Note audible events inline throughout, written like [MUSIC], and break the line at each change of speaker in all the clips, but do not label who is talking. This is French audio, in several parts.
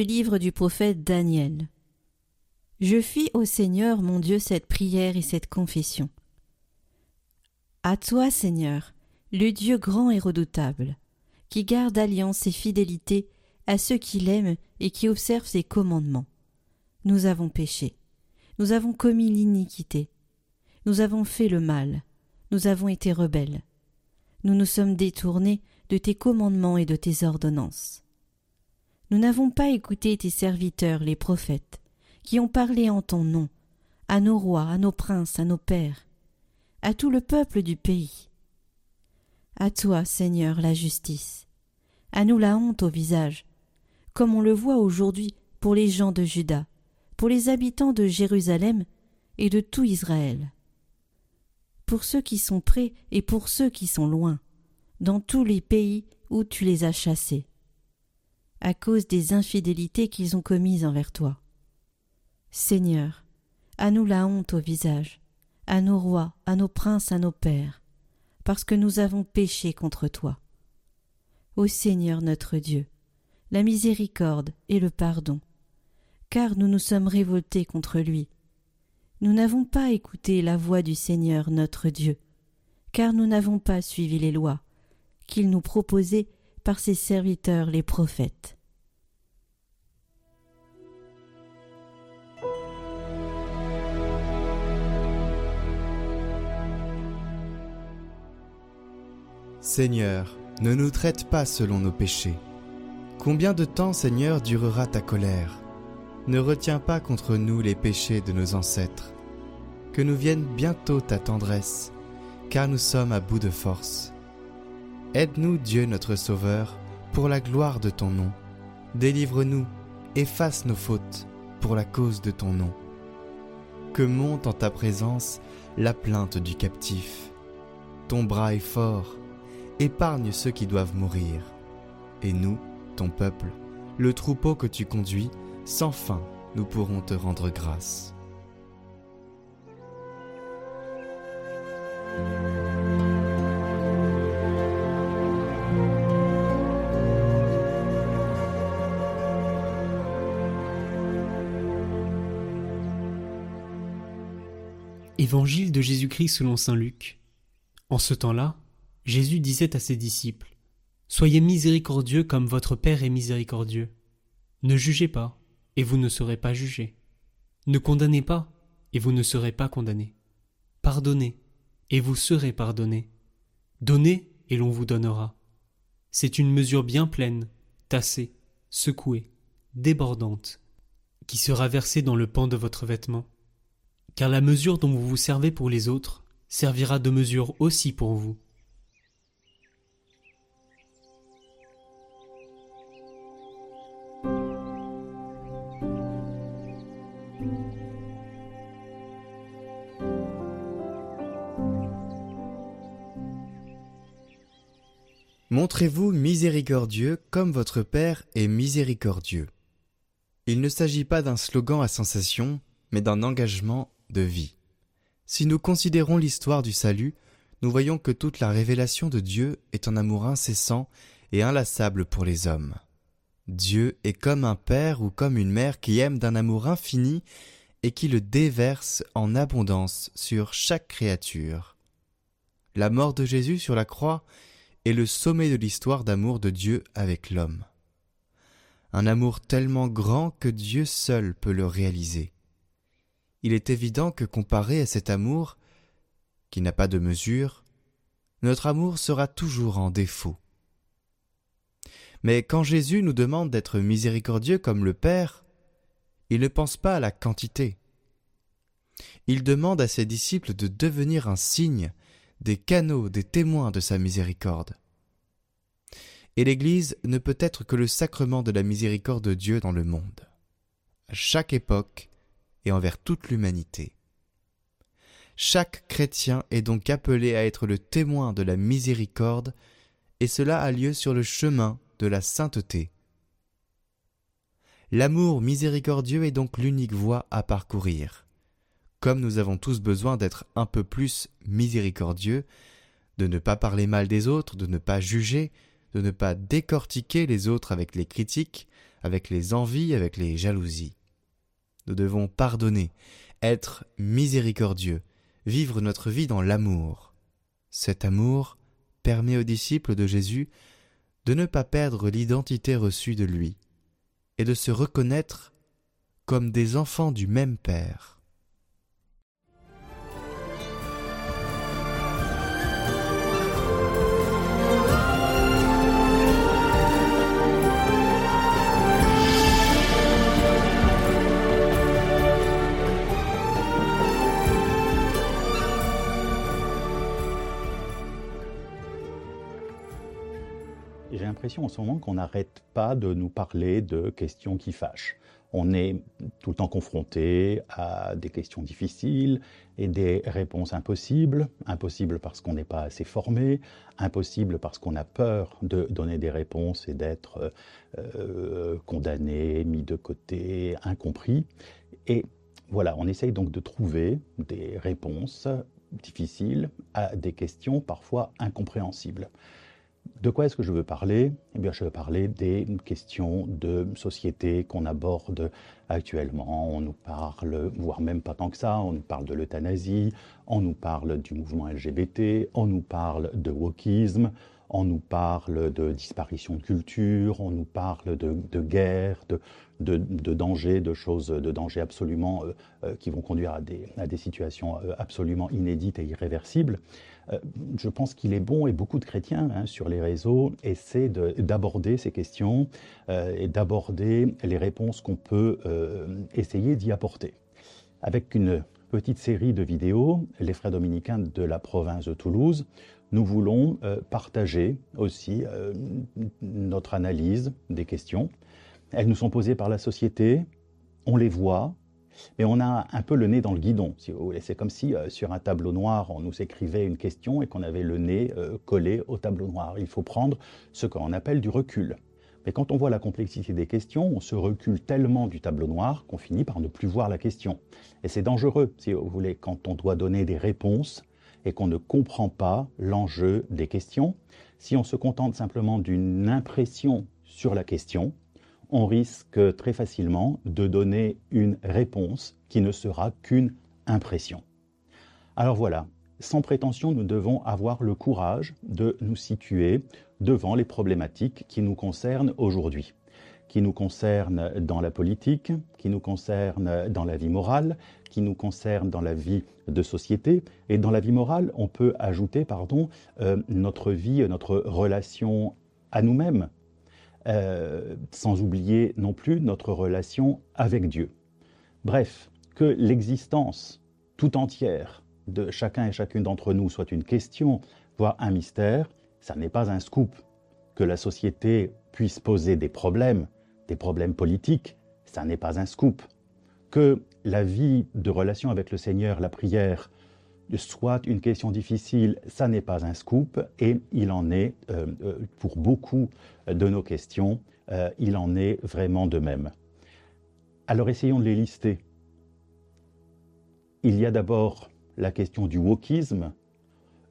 Du livre du prophète Daniel. Je fis au Seigneur mon Dieu cette prière et cette confession. À toi, Seigneur, le Dieu grand et redoutable, qui garde alliance et fidélité à ceux qui l'aiment et qui observent ses commandements. Nous avons péché, nous avons commis l'iniquité, nous avons fait le mal, nous avons été rebelles, nous nous sommes détournés de tes commandements et de tes ordonnances. Nous n'avons pas écouté tes serviteurs, les prophètes, qui ont parlé en ton nom, à nos rois, à nos princes, à nos pères, à tout le peuple du pays. À toi, Seigneur, la justice, à nous la honte au visage, comme on le voit aujourd'hui pour les gens de Juda, pour les habitants de Jérusalem et de tout Israël. Pour ceux qui sont près et pour ceux qui sont loin, dans tous les pays où tu les as chassés à cause des infidélités qu'ils ont commises envers toi. Seigneur, à nous la honte au visage, à nos rois, à nos princes, à nos pères, parce que nous avons péché contre toi. Ô Seigneur notre Dieu, la miséricorde et le pardon, car nous nous sommes révoltés contre lui. Nous n'avons pas écouté la voix du Seigneur notre Dieu, car nous n'avons pas suivi les lois qu'il nous proposait par ses serviteurs les prophètes.
Seigneur, ne nous traite pas selon nos péchés. Combien de temps, Seigneur, durera ta colère? Ne retiens pas contre nous les péchés de nos ancêtres. Que nous vienne bientôt ta tendresse, car nous sommes à bout de force. Aide-nous, Dieu notre Sauveur, pour la gloire de ton nom. Délivre-nous, efface nos fautes, pour la cause de ton nom. Que monte en ta présence la plainte du captif. Ton bras est fort, épargne ceux qui doivent mourir. Et nous, ton peuple, le troupeau que tu conduis, sans fin nous pourrons te rendre grâce.
Évangile de Jésus-Christ selon Saint Luc. En ce temps-là, Jésus disait à ses disciples Soyez miséricordieux comme votre Père est miséricordieux. Ne jugez pas, et vous ne serez pas jugés. Ne condamnez pas, et vous ne serez pas condamnés. Pardonnez, et vous serez pardonnés. Donnez, et l'on vous donnera. C'est une mesure bien pleine, tassée, secouée, débordante, qui sera versée dans le pan de votre vêtement car la mesure dont vous vous servez pour les autres servira de mesure aussi pour vous.
Montrez-vous miséricordieux comme votre Père est miséricordieux. Il ne s'agit pas d'un slogan à sensation, mais d'un engagement de vie. Si nous considérons l'histoire du salut, nous voyons que toute la révélation de Dieu est un amour incessant et inlassable pour les hommes. Dieu est comme un père ou comme une mère qui aime d'un amour infini et qui le déverse en abondance sur chaque créature. La mort de Jésus sur la croix est le sommet de l'histoire d'amour de Dieu avec l'homme. Un amour tellement grand que Dieu seul peut le réaliser il est évident que comparé à cet amour, qui n'a pas de mesure, notre amour sera toujours en défaut. Mais quand Jésus nous demande d'être miséricordieux comme le Père, il ne pense pas à la quantité. Il demande à ses disciples de devenir un signe, des canaux, des témoins de sa miséricorde. Et l'Église ne peut être que le sacrement de la miséricorde de Dieu dans le monde. À chaque époque, et envers toute l'humanité. Chaque chrétien est donc appelé à être le témoin de la miséricorde, et cela a lieu sur le chemin de la sainteté. L'amour miséricordieux est donc l'unique voie à parcourir. Comme nous avons tous besoin d'être un peu plus miséricordieux, de ne pas parler mal des autres, de ne pas juger, de ne pas décortiquer les autres avec les critiques, avec les envies, avec les jalousies. Nous devons pardonner, être miséricordieux, vivre notre vie dans l'amour. Cet amour permet aux disciples de Jésus de ne pas perdre l'identité reçue de lui et de se reconnaître comme des enfants du même Père.
J'ai l'impression en ce moment qu'on n'arrête pas de nous parler de questions qui fâchent. On est tout le temps confronté à des questions difficiles et des réponses impossibles. Impossibles parce qu'on n'est pas assez formé, impossibles parce qu'on a peur de donner des réponses et d'être euh, condamné, mis de côté, incompris. Et voilà, on essaye donc de trouver des réponses difficiles à des questions parfois incompréhensibles. De quoi est-ce que je veux parler? Eh bien, je veux parler des questions de société qu'on aborde actuellement. On nous parle, voire même pas tant que ça, on nous parle de l'euthanasie, on nous parle du mouvement LGBT, on nous parle de wokisme, on nous parle de disparition de culture, on nous parle de, guerre, de, de, de choses, de dangers absolument euh, euh, qui vont conduire à des, à des situations euh, absolument inédites et irréversibles. Euh, je pense qu'il est bon, et beaucoup de chrétiens hein, sur les réseaux essaient d'aborder ces questions euh, et d'aborder les réponses qu'on peut euh, essayer d'y apporter. Avec une petite série de vidéos, les frères dominicains de la province de Toulouse, nous voulons partager aussi notre analyse des questions. Elles nous sont posées par la société, on les voit, mais on a un peu le nez dans le guidon, si vous voulez. C'est comme si euh, sur un tableau noir, on nous écrivait une question et qu'on avait le nez euh, collé au tableau noir. Il faut prendre ce qu'on appelle du recul. Mais quand on voit la complexité des questions, on se recule tellement du tableau noir qu'on finit par ne plus voir la question. Et c'est dangereux, si vous voulez, quand on doit donner des réponses et qu'on ne comprend pas l'enjeu des questions. Si on se contente simplement d'une impression sur la question, on risque très facilement de donner une réponse qui ne sera qu'une impression. Alors voilà, sans prétention, nous devons avoir le courage de nous situer devant les problématiques qui nous concernent aujourd'hui, qui nous concernent dans la politique, qui nous concernent dans la vie morale, qui nous concernent dans la vie de société. Et dans la vie morale, on peut ajouter, pardon, euh, notre vie, notre relation à nous-mêmes, euh, sans oublier non plus notre relation avec Dieu. Bref, que l'existence tout entière de chacun et chacune d'entre nous soit une question, voire un mystère, ça n'est pas un scoop. Que la société puisse poser des problèmes, des problèmes politiques, ça n'est pas un scoop. Que la vie de relation avec le Seigneur, la prière, soit une question difficile, ça n'est pas un scoop, et il en est, euh, euh, pour beaucoup de nos questions, euh, il en est vraiment de même. Alors essayons de les lister. Il y a d'abord la question du wokisme,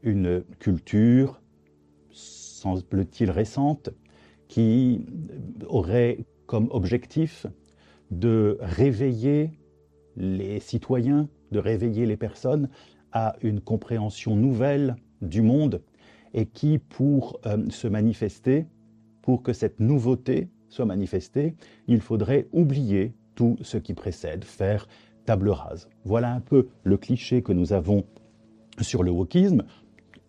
une culture, semble-t-il récente, qui aurait comme objectif de réveiller les citoyens, de réveiller les personnes à une compréhension nouvelle du monde et qui, pour euh, se manifester, pour que cette nouveauté soit manifestée, il faudrait oublier tout ce qui précède, faire table rase. Voilà un peu le cliché que nous avons sur le wokisme.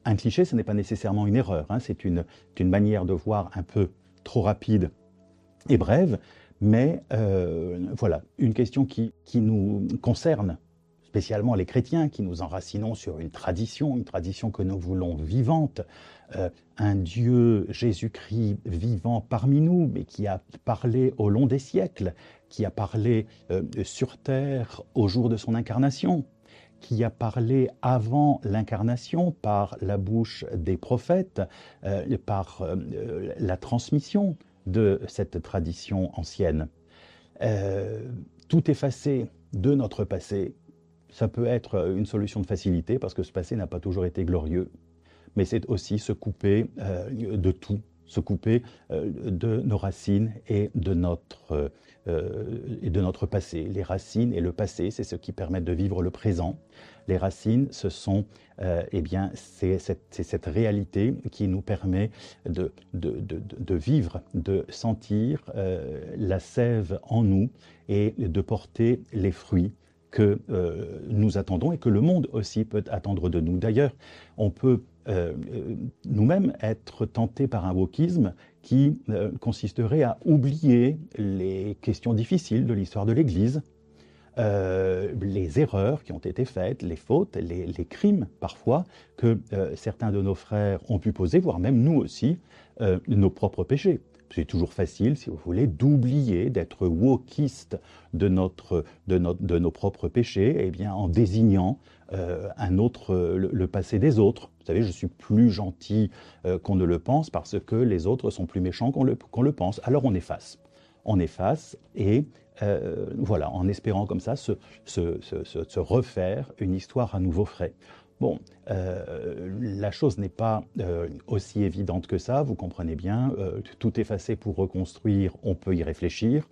Un cliché, ce n'est pas nécessairement une erreur, hein. c'est une, manière de voir un peu trop rapide et brève, mais euh, voilà, une question qui, qui nous concerne spécialement les chrétiens, qui nous enracinons sur une tradition, une tradition que nous voulons vivante, euh, un Dieu Jésus-Christ vivant parmi nous, mais qui a parlé au long des siècles, qui a parlé euh, sur terre au jour de son incarnation, qui a parlé avant l'incarnation par la bouche des prophètes, euh, par la transmission de cette tradition ancienne. tout effacé de notre passé, ça peut être une solution de facilité parce que ce passé n'a pas toujours été glorieux, mais c'est aussi se couper euh, de tout, se couper de nos racines et de notre, et de notre passé. Les racines et le passé, c'est ce qui permet de vivre le présent. Les racines, ce sont, eh bien, c'est cette, réalité qui nous permet de, de, vivre, de sentir la sève en nous et de porter les fruits que euh, nous attendons et que le monde aussi peut attendre de nous. D'ailleurs, on peut euh, euh, nous-mêmes être tentés par un wokisme qui consisterait à oublier les questions difficiles de l'histoire de l'Église, les erreurs qui ont été faites, les fautes, les, les crimes parfois que certains de nos frères ont pu poser, voire même nous aussi, nos propres péchés c'est toujours facile, si vous voulez, d'oublier, d'être wokiste de, notre, de, de nos propres péchés, eh bien, en désignant euh, un autre, le, passé des autres. Vous savez, je suis plus gentil euh, qu'on ne le pense parce que les autres sont plus méchants qu'on le, le pense. Alors on efface. On efface et euh, voilà, en espérant comme ça se, se, se, se, refaire une histoire à nouveau frais. Bon, euh, la chose n'est pas euh, aussi évidente que ça, vous comprenez bien. Euh, tout effacer pour reconstruire, on peut y réfléchir.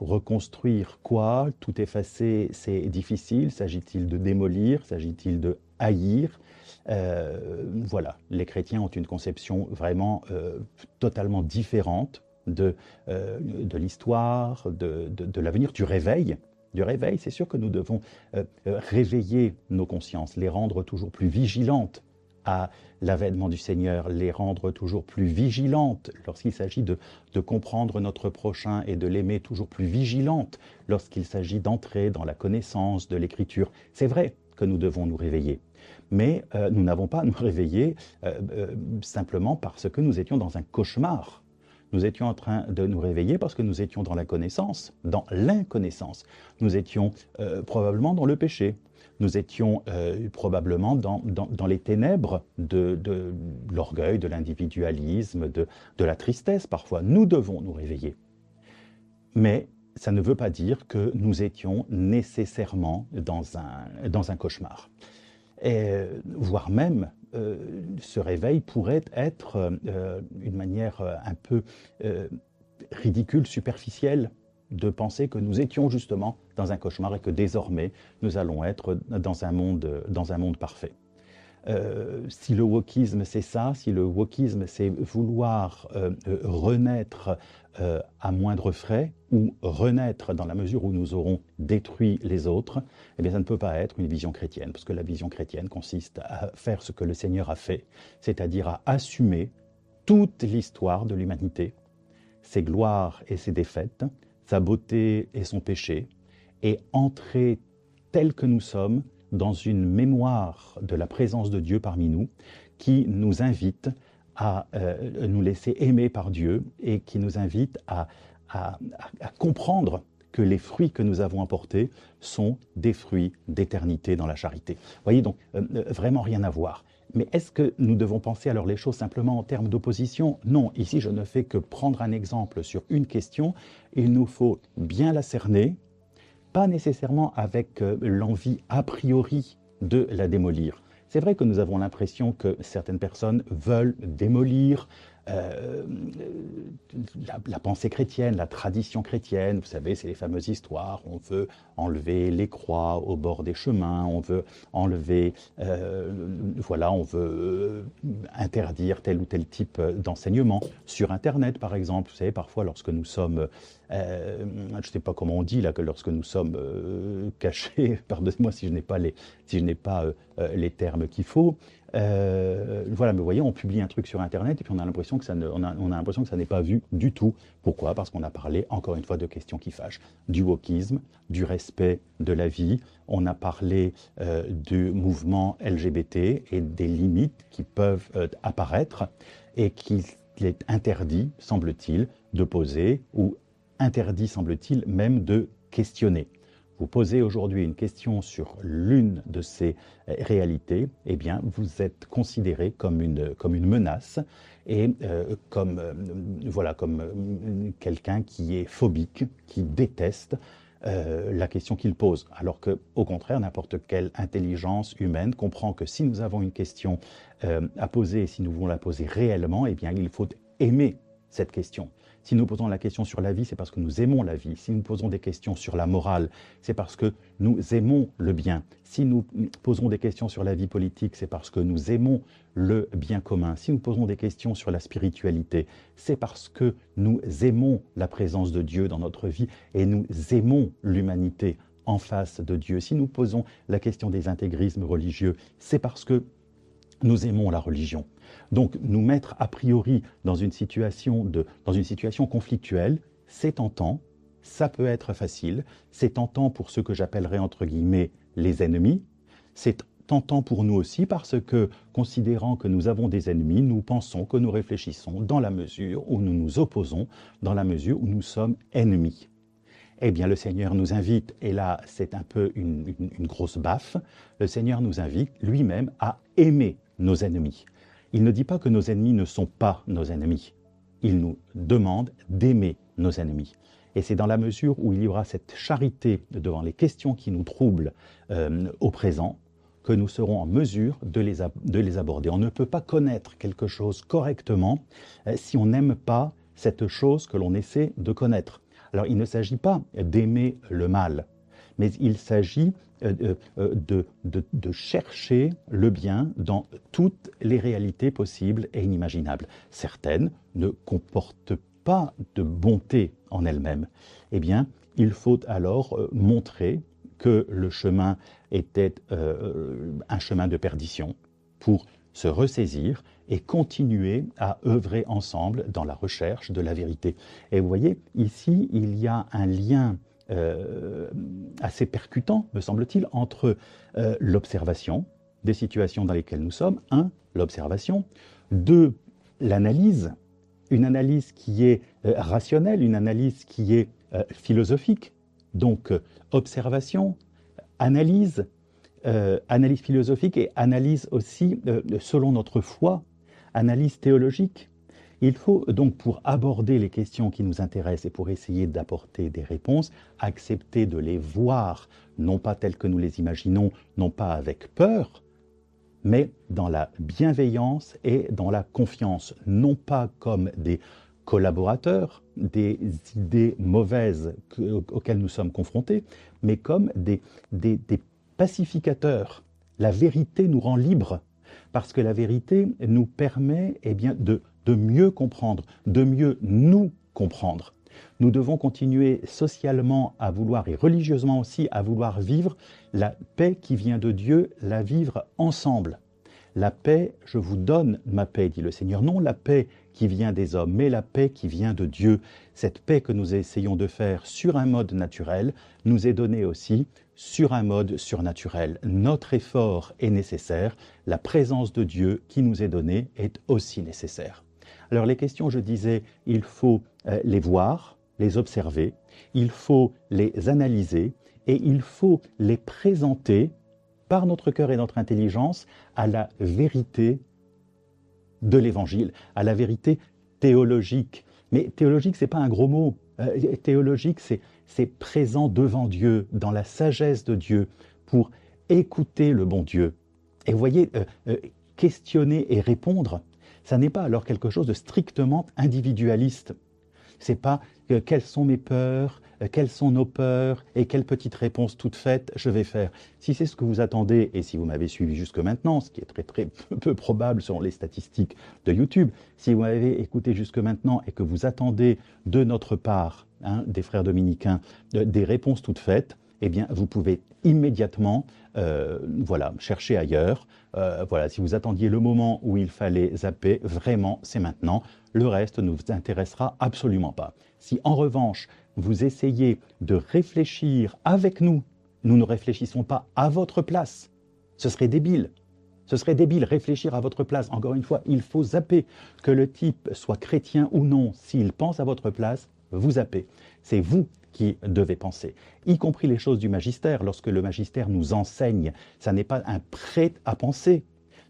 reconstruire quoi? Tout effacer, c'est difficile. S'agit-il de démolir? S'agit-il de haïr? Voilà, les chrétiens ont une conception vraiment totalement différente de, l'histoire, de, de l'avenir, du réveil du réveil, c'est sûr que nous devons euh, euh, réveiller nos consciences, les rendre toujours plus vigilantes à l'avènement du Seigneur, les rendre toujours plus vigilantes lorsqu'il s'agit de, comprendre notre prochain et de l'aimer toujours plus vigilantes lorsqu'il s'agit d'entrer dans la connaissance de l'Écriture. C'est vrai que nous devons nous réveiller. Mais euh, nous n'avons pas à nous réveiller simplement parce que nous étions dans un cauchemar nous étions en train de nous réveiller parce que nous étions dans la connaissance, dans l'inconnaissance. Nous étions euh, probablement dans le péché. Nous étions euh, probablement dans, dans, les ténèbres de, l'orgueil, de l'individualisme, de, de la tristesse parfois. Nous devons nous réveiller. Mais ça ne veut pas dire que nous étions nécessairement dans un, dans un cauchemar. Voire même ce réveil pourrait être euh, une manière euh, un peu ridicule, superficielle de penser que nous étions justement dans un cauchemar et que désormais nous allons être dans un monde, dans un monde parfait. Si le wokisme c'est ça, si le wokisme c'est vouloir renaître euh, à moindre frais ou renaître dans la mesure où nous aurons détruit les autres, eh bien ça ne peut pas être une vision chrétienne, parce que la vision chrétienne consiste à faire ce que le Seigneur a fait, c'est-à-dire à assumer toute l'histoire de l'humanité, ses gloires et ses défaites, sa beauté et son péché, et entrer tel que nous sommes dans une mémoire de la présence de Dieu parmi nous, qui nous invite à euh, nous laisser aimer par Dieu et qui nous invite à, comprendre que les fruits que nous avons apportés sont des fruits d'éternité dans la charité. Vous voyez, donc euh, euh, vraiment rien à voir. Mais est-ce que nous devons penser alors les choses simplement en termes d'opposition? Non, ici je ne fais que prendre un exemple sur une question. Il nous faut bien la cerner, pas nécessairement avec l'envie a priori de la démolir. C'est vrai que nous avons l'impression que certaines personnes veulent démolir euh, la, pensée chrétienne, la tradition chrétienne. Vous savez, c'est les fameuses histoires. On veut enlever les croix au bord des chemins, on veut enlever, euh, voilà, on veut euh, interdire tel ou tel type d'enseignement sur Internet, par exemple. Vous savez, parfois, lorsque nous sommes je ne sais pas comment on dit là que lorsque nous sommes cachés, [LAUGHS] pardonnez-moi si je n'ai pas les, si je n'ai pas les termes qu'il faut, euh, voilà, mais vous voyez, on publie un truc sur Internet et puis on a l'impression que ça a, n'est pas vu du tout. Pourquoi? Parce qu'on a parlé encore une fois de questions qui fâchent, du wokisme, du respect de la vie. On a parlé euh, du mouvement LGBT et des limites qui peuvent euh, apparaître et qu'il est interdit, semble-t-il, de poser ou interdit, semble-t-il, même de questionner vous posez aujourd'hui une question sur l'une de ces euh, réalités, eh vous êtes considéré comme une, menace et euh, comme, euh, voilà, comme quelqu'un qui est phobique, qui déteste la question qu'il pose. Alors que, au contraire, n'importe quelle intelligence humaine comprend que si nous avons une question à poser et si nous voulons la poser réellement, eh il faut aimer cette question. Si nous posons la question sur la vie, c'est parce que nous aimons la vie. Si nous posons des questions sur la morale, c'est parce que nous aimons le bien. Si nous posons des questions sur la vie politique, c'est parce que nous aimons le bien commun. Si nous posons des questions sur la spiritualité, c'est parce que nous aimons la présence de Dieu dans notre vie et nous aimons l'humanité en face de Dieu. Si nous posons la question des intégrismes religieux, c'est parce que nous aimons la religion. Donc nous mettre a priori dans une situation, de, dans une situation conflictuelle, c'est tentant, ça peut être facile, c'est tentant pour ceux que j'appellerais entre guillemets les ennemis, c'est tentant pour nous aussi parce que, considérant que nous avons des ennemis, nous pensons que nous réfléchissons dans la mesure où nous nous opposons, dans la mesure où nous sommes ennemis. Eh bien, le Seigneur nous invite, et là c'est un peu une, une grosse baffe, le Seigneur nous invite lui-même à aimer nos ennemis. Il ne dit pas que nos ennemis ne sont pas nos ennemis. Il nous demande d'aimer nos ennemis. Et c'est dans la mesure où il y aura cette charité devant les questions qui nous troublent euh, au présent que nous serons en mesure de les, de les, aborder. On ne peut pas connaître quelque chose correctement euh, si on n'aime pas cette chose que l'on essaie de connaître. Alors il ne s'agit pas d'aimer le mal, mais il s'agit euh, euh, de, de, chercher le bien dans toutes les réalités possibles et inimaginables. Certaines ne comportent pas de bonté en elles-mêmes. Eh bien, il faut alors euh, montrer que le chemin était un chemin de perdition pour se ressaisir et continuer à œuvrer ensemble dans la recherche de la vérité. Et vous voyez, ici, il y a un lien euh, assez percutant, me semble-t-il, entre euh, l'observation des situations dans lesquelles nous sommes, un, l'observation, deux, l'analyse, une analyse qui est euh, rationnelle, une analyse qui est euh, philosophique, donc observation, analyse, analyse philosophique et analyse aussi selon notre foi, analyse théologique. Il faut donc, pour aborder les questions qui nous intéressent et pour essayer d'apporter des réponses, accepter de les voir, non pas telles que nous les imaginons, non pas avec peur, mais dans la bienveillance et dans la confiance, non pas comme des collaborateurs, des idées mauvaises auxquelles nous sommes confrontés, mais comme des, pacificateurs. La vérité nous rend libres, parce que la vérité nous permet eh bien, de de mieux comprendre, de mieux nous comprendre. Nous devons continuer socialement à vouloir et religieusement aussi à vouloir vivre la paix qui vient de Dieu, la vivre ensemble. La paix, je vous donne ma paix, dit le Seigneur. Non la paix qui vient des hommes, mais la paix qui vient de Dieu. Cette paix que nous essayons de faire sur un mode naturel nous est donnée aussi sur un mode surnaturel. Notre effort est nécessaire, la présence de Dieu qui nous est donnée est aussi nécessaire. Alors les questions, je disais, il faut euh, les voir, les observer, il faut les analyser et il faut les présenter par notre cœur et notre intelligence à la vérité de l'Évangile, à la vérité théologique. Mais théologique, ce n'est pas un gros mot. Euh, théologique, c'est présent devant Dieu, dans la sagesse de Dieu, pour écouter le bon Dieu. Et vous voyez, euh, questionner et répondre, ça n'est pas alors quelque chose de strictement individualiste. C'est pas euh, quelles sont mes peurs, euh, quelles sont nos peurs et quelle petite réponse toute faite je vais faire. Si c'est ce que vous attendez et si vous m'avez suivi jusque maintenant, ce qui est très [LAUGHS] peu probable selon les statistiques de YouTube, si vous m'avez écouté jusque maintenant et que vous attendez de notre part, hein, des frères dominicains, des réponses toutes faites, eh bien, vous pouvez immédiatement, euh, voilà, chercher ailleurs. Euh, voilà, si vous attendiez le moment où il fallait zapper, vraiment, c'est maintenant. Le reste ne vous intéressera absolument pas. Si en revanche, vous essayez de réfléchir avec nous, nous ne réfléchissons pas à votre place. Ce serait débile. Ce serait débile réfléchir à votre place. Encore une fois, il faut zapper. Que le type soit chrétien ou non, s'il pense à votre place, vous zappez. C'est vous qui devez penser, y compris les choses du magistère. Lorsque le magistère nous enseigne, ça n'est pas un prêt à penser.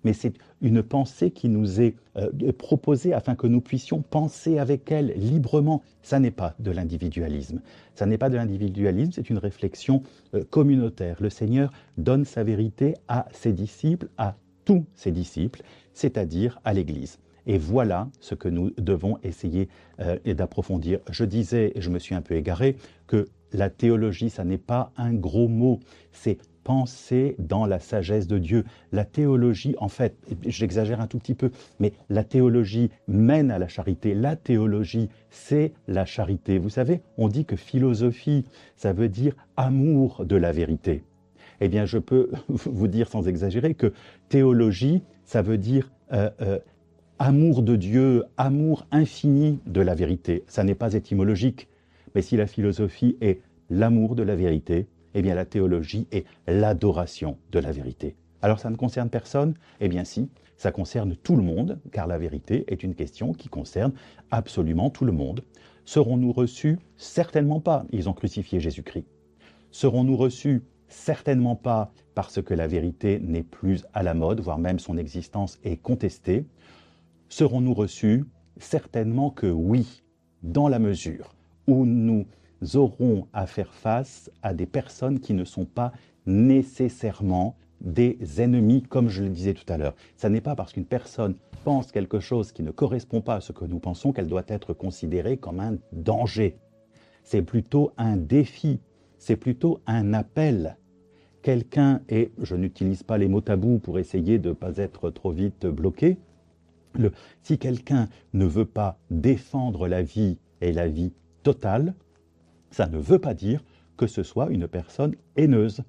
mais c'est une pensée qui nous est euh, proposée afin que nous puissions penser avec elle librement. Ça n'est pas de l'individualisme. Ça n'est pas de l'individualisme, c'est une réflexion euh, communautaire. Le Seigneur donne sa vérité à ses disciples, à tous ses disciples, c'est-à-dire à l'Église. Et voilà ce que nous devons essayer euh, d'approfondir. Je disais, et je me suis un peu égaré, que la théologie, ça n'est pas un gros mot, c'est penser dans la sagesse de Dieu. La théologie, en fait, j'exagère un tout petit peu, mais la théologie mène à la charité. La théologie, c'est la charité. Vous savez, on dit que philosophie, ça veut dire amour de la vérité. Eh bien, je peux [LAUGHS] vous dire sans exagérer que théologie, ça veut dire euh, euh, amour de Dieu, amour infini de la vérité. Ça n'est pas étymologique, mais si la philosophie est l'amour de la vérité, eh bien la théologie est l'adoration de la vérité. Alors ça ne concerne personne? Eh bien si, ça concerne tout le monde, car la vérité est une question qui concerne absolument tout le monde. Serons-nous reçus? Certainement pas, ils ont crucifié Jésus-Christ. Serons-nous reçus? Certainement pas parce que la vérité n'est plus à la mode, voire même son existence est contestée. Serons-nous reçus? Certainement que oui, dans la mesure où nous auront à faire face à des personnes qui ne sont pas nécessairement des ennemis, comme je le disais tout à l'heure. Ce n'est pas parce qu'une personne pense quelque chose qui ne correspond pas à ce que nous pensons qu'elle doit être considérée comme un danger. C'est plutôt un défi, c'est plutôt un appel. Quelqu'un, et je n'utilise pas les mots tabous pour essayer de ne pas être trop vite bloqué, si quelqu'un ne veut pas défendre la vie et la vie totale, ça ne veut pas dire que ce soit une personne haineuse.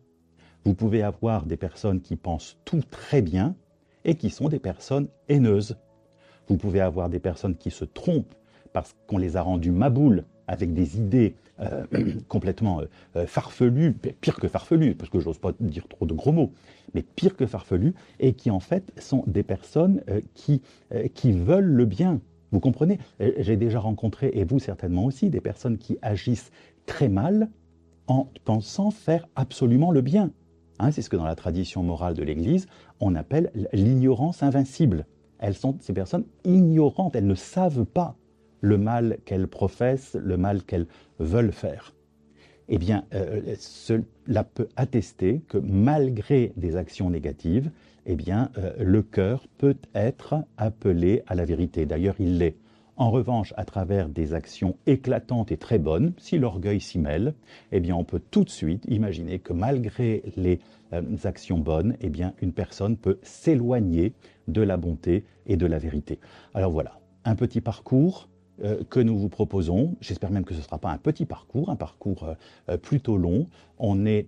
Vous pouvez avoir des personnes qui pensent tout très bien et qui sont des personnes haineuses. Vous pouvez avoir des personnes qui se trompent parce qu'on les a rendues maboules avec des idées euh, [CLEARS THROAT] complètement euh, euh, farfelues, pire que farfelues, parce que j'ose pas dire trop de gros mots, mais pire que farfelues, et qui en fait sont des personnes qui, qui veulent le bien. Vous comprenez? J'ai déjà rencontré, et vous certainement aussi, des personnes qui agissent très mal en pensant faire absolument le bien. Hein, c'est ce que dans la tradition morale de l'Église, on appelle l'ignorance invincible. Elles sont ces personnes ignorantes, elles ne savent pas le mal qu'elles professent, le mal qu'elles veulent faire. Eh bien, euh, cela peut attester que malgré des actions négatives, eh bien, euh, le cœur peut être appelé à la vérité. D'ailleurs, il l'est. En revanche, à travers des actions éclatantes et très bonnes, si l'orgueil s'y mêle, eh bien, on peut tout de suite imaginer que malgré les euh, actions bonnes, eh bien, une personne peut s'éloigner de la bonté et de la vérité. Alors voilà, un petit parcours que nous vous proposons. J'espère même que ce ne sera pas un petit parcours, un parcours euh, plutôt long. On est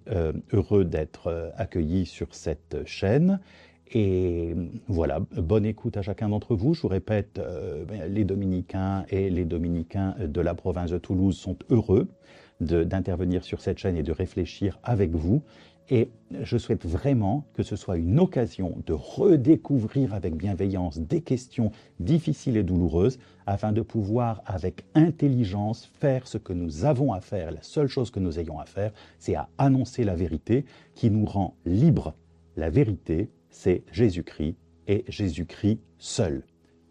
heureux d'être accueillis sur cette chaîne et voilà, bonne écoute à chacun d'entre vous. Je vous répète, euh, les dominicains et les dominicains de la province de Toulouse sont heureux d'intervenir sur cette chaîne et de réfléchir avec vous. Et je souhaite vraiment que ce soit une occasion de redécouvrir avec bienveillance des questions difficiles et douloureuses afin de pouvoir avec intelligence faire ce que nous avons à faire. La seule chose que nous ayons à faire, c'est à annoncer la vérité qui nous rend libres. La vérité, c'est Jésus-Christ et Jésus-Christ seul.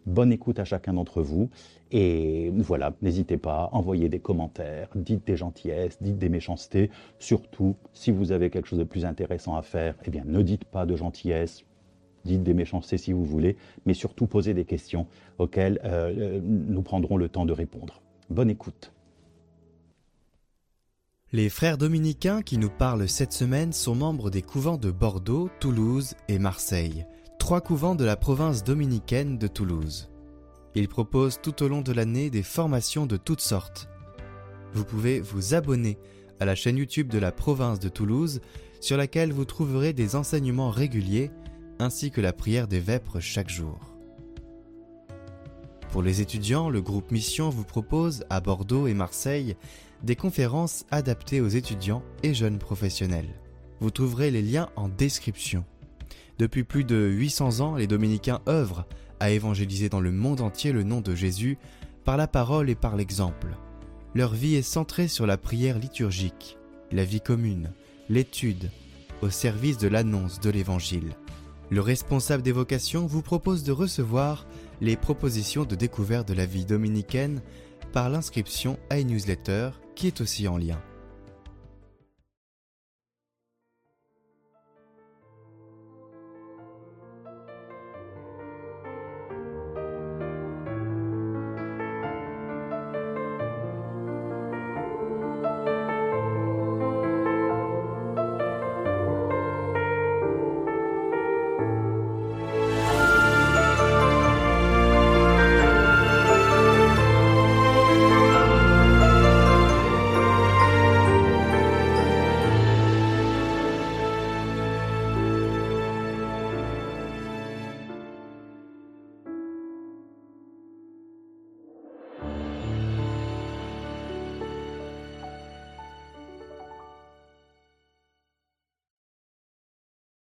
Bonne écoute à chacun d'entre vous. Et voilà, n'hésitez pas, envoyez des commentaires, dites des gentillesses, dites des méchancetés. Surtout, si vous avez quelque chose de plus intéressant à faire, eh bien, ne dites pas de gentillesses, dites des méchancetés si vous voulez, mais surtout posez des questions auxquelles euh, nous prendrons le temps de répondre. Bonne écoute.
Les frères dominicains qui nous parlent cette semaine sont membres des couvents de Bordeaux, Toulouse et Marseille, trois couvents de la province dominicaine de Toulouse. Ils proposent tout au long de l'année des formations de toutes sortes. Vous pouvez vous abonner à la chaîne YouTube de la province de Toulouse sur laquelle vous trouverez des enseignements réguliers ainsi que la prière des vêpres chaque jour. Pour les étudiants, le groupe Mission vous propose à Bordeaux et Marseille des conférences adaptées aux étudiants et jeunes professionnels. Vous trouverez les liens en description. Depuis plus de 800 ans, les dominicains œuvrent à évangéliser dans le monde entier le nom de Jésus par la parole et par l'exemple. Leur vie est centrée sur la prière liturgique, la vie commune, l'étude, au service de l'annonce de l'Évangile. Le responsable des vocations vous propose de recevoir les propositions de découverte de la vie dominicaine par l'inscription à une newsletter qui est aussi en lien.